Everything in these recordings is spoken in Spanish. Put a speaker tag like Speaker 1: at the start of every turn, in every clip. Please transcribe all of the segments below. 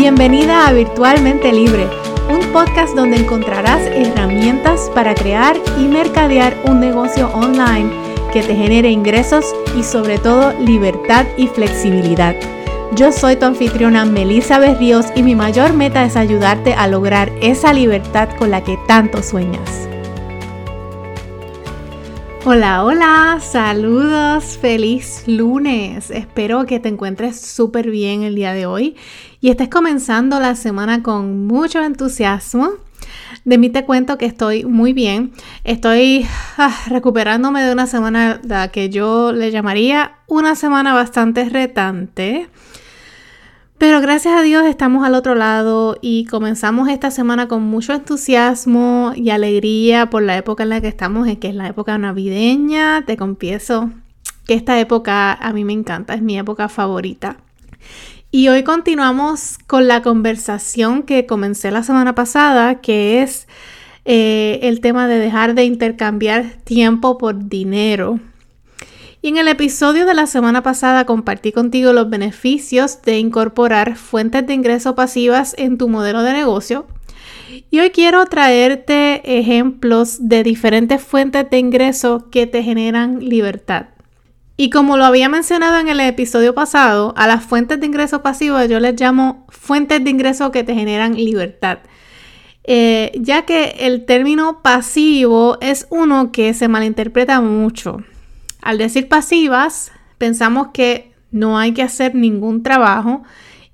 Speaker 1: Bienvenida a Virtualmente Libre, un podcast donde encontrarás herramientas para crear y mercadear un negocio online que te genere ingresos y sobre todo libertad y flexibilidad. Yo soy tu anfitriona Melissa Berríos y mi mayor meta es ayudarte a lograr esa libertad con la que tanto sueñas. Hola, hola, saludos, feliz lunes. Espero que te encuentres súper bien el día de hoy y estés comenzando la semana con mucho entusiasmo. De mí te cuento que estoy muy bien. Estoy ah, recuperándome de una semana que yo le llamaría una semana bastante retante. Pero gracias a Dios estamos al otro lado y comenzamos esta semana con mucho entusiasmo y alegría por la época en la que estamos, que es la época navideña. Te confieso que esta época a mí me encanta, es mi época favorita. Y hoy continuamos con la conversación que comencé la semana pasada, que es eh, el tema de dejar de intercambiar tiempo por dinero. Y en el episodio de la semana pasada compartí contigo los beneficios de incorporar fuentes de ingreso pasivas en tu modelo de negocio. Y hoy quiero traerte ejemplos de diferentes fuentes de ingreso que te generan libertad. Y como lo había mencionado en el episodio pasado, a las fuentes de ingreso pasivas yo les llamo fuentes de ingreso que te generan libertad. Eh, ya que el término pasivo es uno que se malinterpreta mucho. Al decir pasivas, pensamos que no hay que hacer ningún trabajo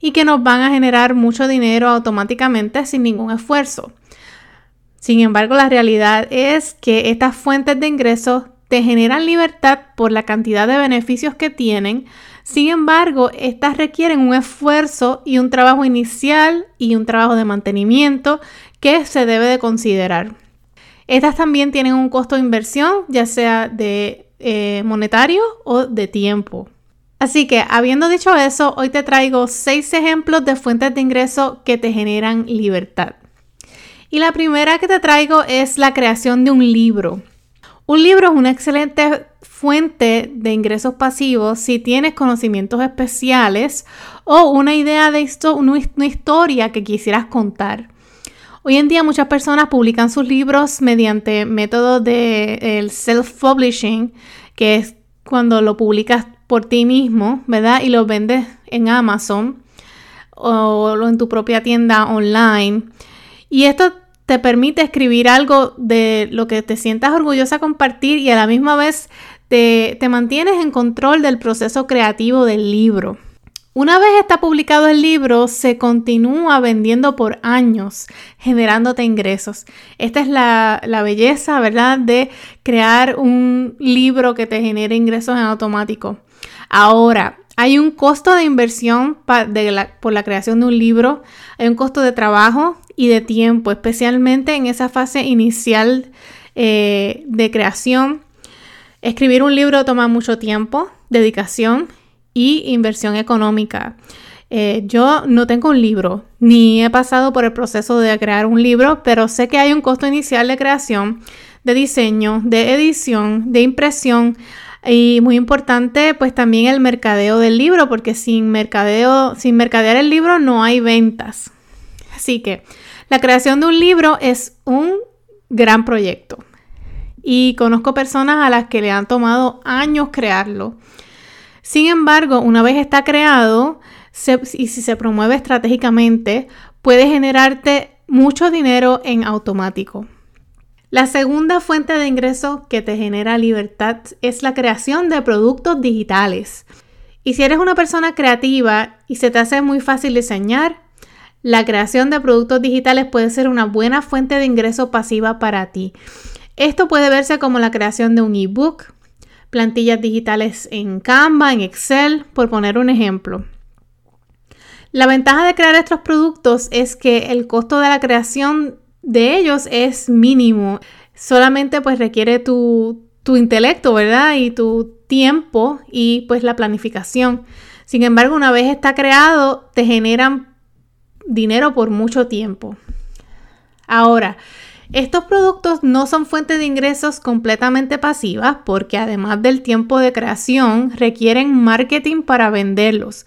Speaker 1: y que nos van a generar mucho dinero automáticamente sin ningún esfuerzo. Sin embargo, la realidad es que estas fuentes de ingresos te generan libertad por la cantidad de beneficios que tienen. Sin embargo, estas requieren un esfuerzo y un trabajo inicial y un trabajo de mantenimiento que se debe de considerar. Estas también tienen un costo de inversión, ya sea de eh, monetario o de tiempo. Así que, habiendo dicho eso, hoy te traigo seis ejemplos de fuentes de ingreso que te generan libertad. Y la primera que te traigo es la creación de un libro. Un libro es una excelente fuente de ingresos pasivos si tienes conocimientos especiales o una idea de esto, una historia que quisieras contar. Hoy en día muchas personas publican sus libros mediante métodos de self-publishing, que es cuando lo publicas por ti mismo, ¿verdad? Y lo vendes en Amazon o en tu propia tienda online. Y esto te permite escribir algo de lo que te sientas orgullosa compartir y a la misma vez te, te mantienes en control del proceso creativo del libro. Una vez está publicado el libro, se continúa vendiendo por años, generándote ingresos. Esta es la, belleza, ¿verdad?, de crear un libro que te genere ingresos en automático. Ahora, hay un costo de inversión por la creación de un libro, hay un costo de trabajo y de tiempo, especialmente en esa fase inicial eh, de creación. Escribir un libro toma mucho tiempo, dedicación y inversión económica. Eh, yo no tengo un libro, ni he pasado por el proceso de crear un libro, pero sé que hay un costo inicial de creación, de diseño, de edición, de impresión y muy importante, pues también el mercadeo del libro, porque sin mercadeo, sin mercadear el libro no hay ventas. Así que la creación de un libro es un gran proyecto. Y conozco personas a las que le han tomado años crearlo. Sin embargo, una vez está creado y si se promueve estratégicamente, puede generarte mucho dinero en automático. La segunda fuente de ingreso que te genera libertad es la creación de productos digitales. Y si eres una persona creativa y se te hace muy fácil diseñar, la creación de productos digitales puede ser una buena fuente de ingreso pasiva para ti. Esto puede verse como la creación de un ebook, plantillas digitales en Canva, en Excel, por poner un ejemplo. La ventaja de crear estos productos es que el costo de la creación de ellos es mínimo. Solamente pues requiere tu, tu intelecto, ¿verdad? Y tu tiempo y pues la planificación. Sin embargo, una vez está creado, te generan dinero por mucho tiempo. Ahora, estos productos no son fuentes de ingresos completamente pasivas porque además del tiempo de creación requieren marketing para venderlos.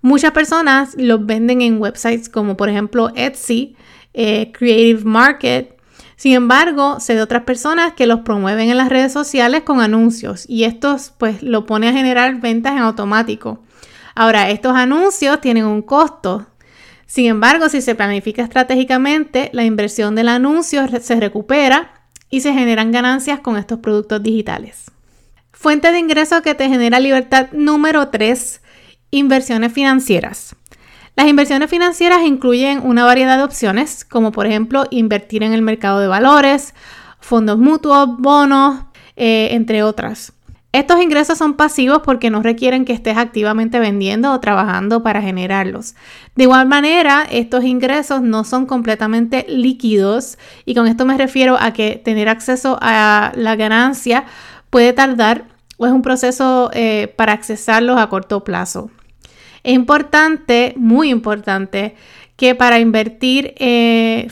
Speaker 1: Muchas personas los venden en websites como por ejemplo Etsy, eh, Creative Market. Sin embargo, sé de otras personas que los promueven en las redes sociales con anuncios y estos pues lo pone a generar ventas en automático. Ahora, estos anuncios tienen un costo. Sin embargo, si se planifica estratégicamente, la inversión del anuncio se recupera y se generan ganancias con estos productos digitales. Fuente de ingreso que te genera libertad número 3, inversiones financieras. Las inversiones financieras incluyen una variedad de opciones, como por ejemplo invertir en el mercado de valores, fondos mutuos, bonos, eh, entre otras. Estos ingresos son pasivos porque no requieren que estés activamente vendiendo o trabajando para generarlos. De igual manera, estos ingresos no son completamente líquidos y con esto me refiero a que tener acceso a la ganancia puede tardar o es un proceso eh, para accesarlos a corto plazo. Es importante, muy importante, que para invertir, eh,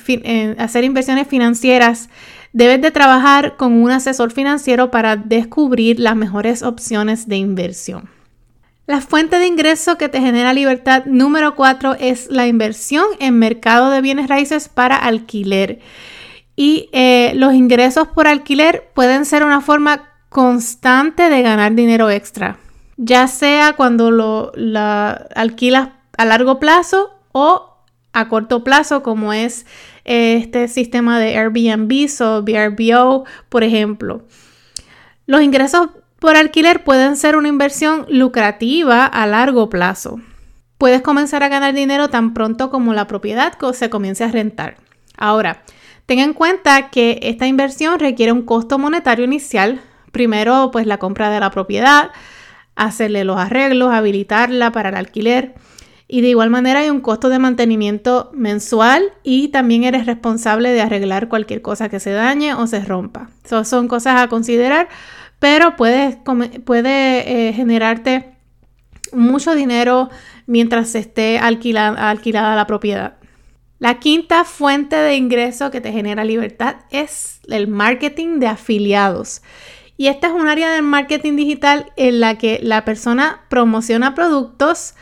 Speaker 1: hacer inversiones financieras, debes de trabajar con un asesor financiero para descubrir las mejores opciones de inversión. La fuente de ingreso que te genera libertad número 4 es la inversión en mercado de bienes raíces para alquiler. Y eh, los ingresos por alquiler pueden ser una forma constante de ganar dinero extra ya sea cuando lo la alquilas a largo plazo o a corto plazo, como es este sistema de Airbnb o VRBO, por ejemplo. Los ingresos por alquiler pueden ser una inversión lucrativa a largo plazo. Puedes comenzar a ganar dinero tan pronto como la propiedad se comience a rentar. Ahora, ten en cuenta que esta inversión requiere un costo monetario inicial. Primero, pues la compra de la propiedad, hacerle los arreglos, habilitarla para el alquiler. Y de igual manera hay un costo de mantenimiento mensual y también eres responsable de arreglar cualquier cosa que se dañe o se rompa. son cosas a considerar, pero puede, puede eh, generarte mucho dinero mientras esté alquilada la propiedad. La quinta fuente de ingreso que te genera libertad es el marketing de afiliados. Y esta es un área del marketing digital en la que la persona promociona productos,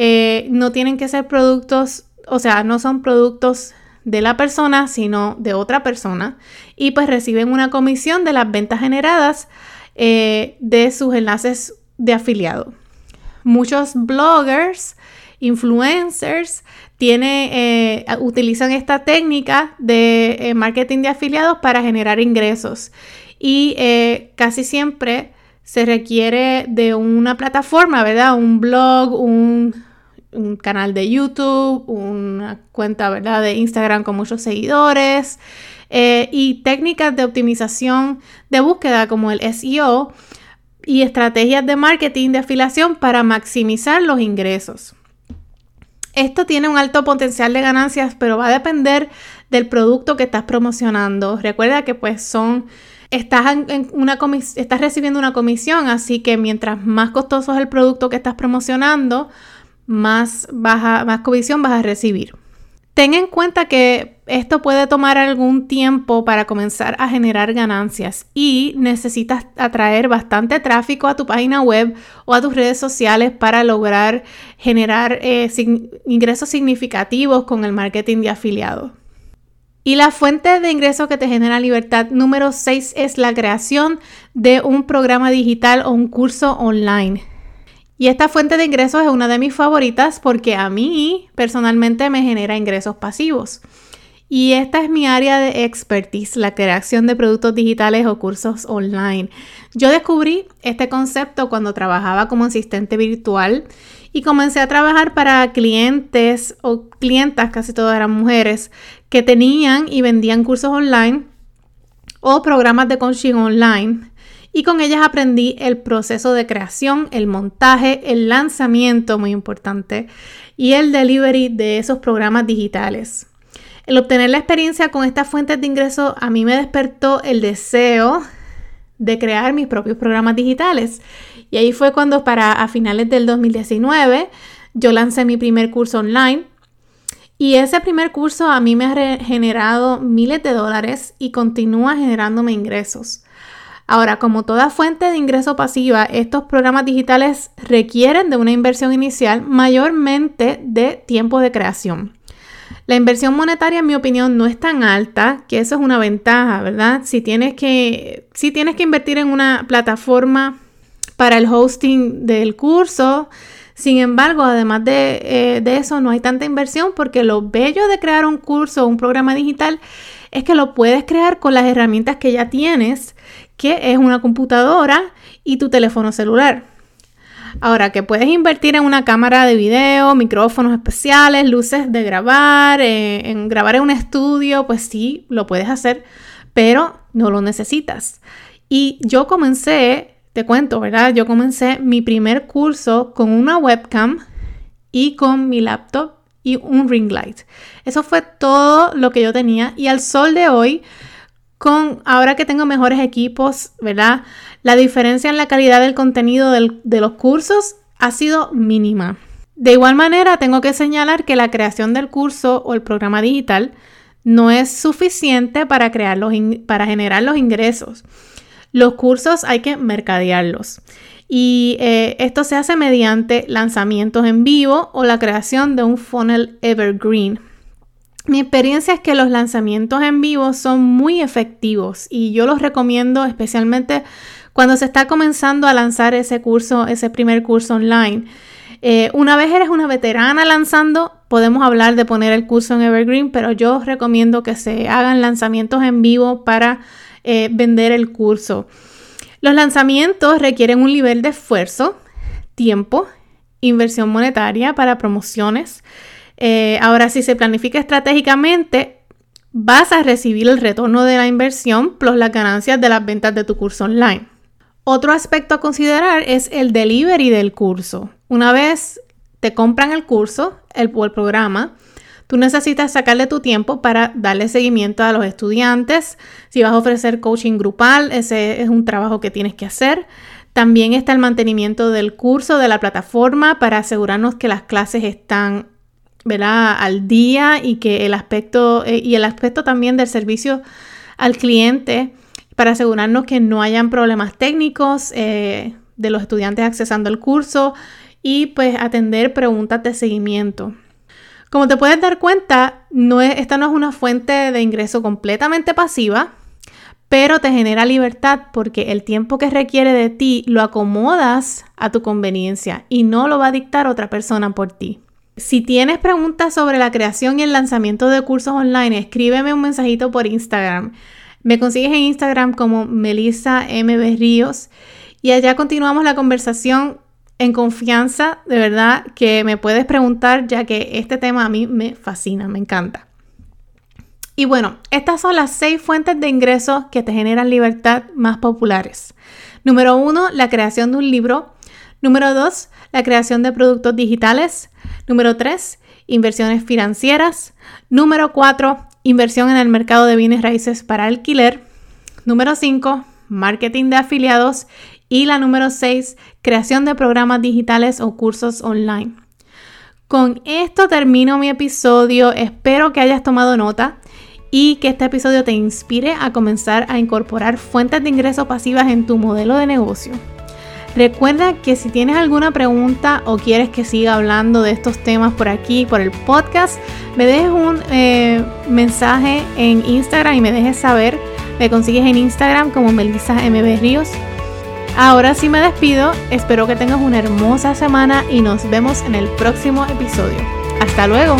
Speaker 1: eh, no tienen que ser productos, o sea, no son productos de la persona, sino de otra persona, y pues reciben una comisión de las ventas generadas eh, de sus enlaces de afiliado. Muchos bloggers, influencers, eh, utilizan esta técnica de marketing de afiliados para generar ingresos y casi siempre se requiere de una plataforma, ¿verdad? Un blog, un, canal de YouTube, una cuenta, ¿verdad? De Instagram con muchos seguidores eh, y técnicas de optimización de búsqueda como el SEO y estrategias de marketing de afiliación para maximizar los ingresos. Esto tiene un alto potencial de ganancias, pero va a depender del producto que estás promocionando. Recuerda que pues son estás, en una estás recibiendo una comisión, así que mientras más costoso es el producto que estás promocionando, más, baja, más comisión vas a recibir. Ten en cuenta que esto puede tomar algún tiempo para comenzar a generar ganancias y necesitas atraer bastante tráfico a tu página web o a tus redes sociales para lograr generar eh, ingresos significativos con el marketing de afiliados. Y la fuente de ingreso que te genera libertad número 6 es la creación de un programa digital o un curso online. Y esta fuente de ingresos es una de mis favoritas porque a mí personalmente me genera ingresos pasivos. Y esta es mi área de expertise, la creación de productos digitales o cursos online. Yo descubrí este concepto cuando trabajaba como asistente virtual y comencé a trabajar para clientes o clientas, casi todas eran mujeres, que tenían y vendían cursos online o programas de coaching online. Y con ellas aprendí el proceso de creación, el montaje, el lanzamiento, muy importante, y el delivery de esos programas digitales. El obtener la experiencia con estas fuentes de ingreso a mí me despertó el deseo de crear mis propios programas digitales. Y ahí fue cuando para a finales del 2019 yo lancé mi primer curso online. Y ese primer curso a mí me ha generado miles de dólares y continúa generándome ingresos. Ahora, como toda fuente de ingreso pasiva, estos programas digitales requieren de una inversión inicial mayormente de tiempo de creación. La inversión monetaria, en mi opinión, no es tan alta, que eso es una ventaja, ¿verdad? Si tienes que, si tienes que invertir en una plataforma para el hosting del curso, sin embargo, además de, eh, de, eso, no hay tanta inversión porque lo bello de crear un curso o un programa digital es que lo puedes crear con las herramientas que ya tienes que es una computadora y tu teléfono celular. Ahora, que puedes invertir en una cámara de video, micrófonos especiales, luces de grabar, eh, en grabar en un estudio, pues sí, lo puedes hacer, pero no lo necesitas. Y yo comencé, te cuento, ¿verdad? Yo comencé mi primer curso con una webcam y con mi laptop y un ring light. Eso fue todo lo que yo tenía y al sol de hoy con ahora que tengo mejores equipos, ¿verdad? La diferencia en la calidad del contenido de los cursos ha sido mínima. De igual manera, tengo que señalar que la creación del curso o el programa digital no es suficiente para, crear para generar los ingresos. Los cursos hay que mercadearlos. Y eh, esto se hace mediante lanzamientos en vivo o la creación de un funnel evergreen. Mi experiencia es que los lanzamientos en vivo son muy efectivos y yo los recomiendo especialmente cuando se está comenzando a lanzar ese curso, ese primer curso online. Eh, una vez eres una veterana lanzando, podemos hablar de poner el curso en Evergreen, pero yo recomiendo que se hagan lanzamientos en vivo para eh, vender el curso. Los lanzamientos requieren un nivel de esfuerzo, tiempo, inversión monetaria para promociones, eh, ahora, si se planifica estratégicamente, vas a recibir el retorno de la inversión plus las ganancias de las ventas de tu curso online. Otro aspecto a considerar es el delivery del curso. Una vez te compran el curso, el, el programa, tú necesitas sacarle tu tiempo para darle seguimiento a los estudiantes. Si vas a ofrecer coaching grupal, ese es un trabajo que tienes que hacer. También está el mantenimiento del curso, de la plataforma, para asegurarnos que las clases están al día y que el aspecto eh, y el aspecto también del servicio al cliente para asegurarnos que no hayan problemas técnicos eh, de los estudiantes accesando el curso y pues atender preguntas de seguimiento. Como te puedes dar cuenta, no es, esta no es una fuente de ingreso completamente pasiva, pero te genera libertad porque el tiempo que requiere de ti lo acomodas a tu conveniencia y no lo va a dictar otra persona por ti. Si tienes preguntas sobre la creación y el lanzamiento de cursos online, escríbeme un mensajito por Instagram. Me consigues en Instagram como Melissa MB Ríos y allá continuamos la conversación en confianza. De verdad que me puedes preguntar ya que este tema a mí me fascina, me encanta. Y bueno, estas son las seis fuentes de ingresos que te generan libertad más populares. Número uno, la creación de un libro. Número dos, la creación de productos digitales. Número 3, inversiones financieras. Número 4, inversión en el mercado de bienes raíces para alquiler. Número 5, marketing de afiliados. Y la número 6, creación de programas digitales o cursos online. Con esto termino mi episodio. Espero que hayas tomado nota y que este episodio te inspire a comenzar a incorporar fuentes de ingreso pasivas en tu modelo de negocio. Recuerda que si tienes alguna pregunta o quieres que siga hablando de estos temas por aquí, por el podcast, me dejes un eh, mensaje en Instagram y me dejes saber. Me consigues en Instagram como Melissa MB Ríos. Ahora sí me despido, espero que tengas una hermosa semana y nos vemos en el próximo episodio. Hasta luego.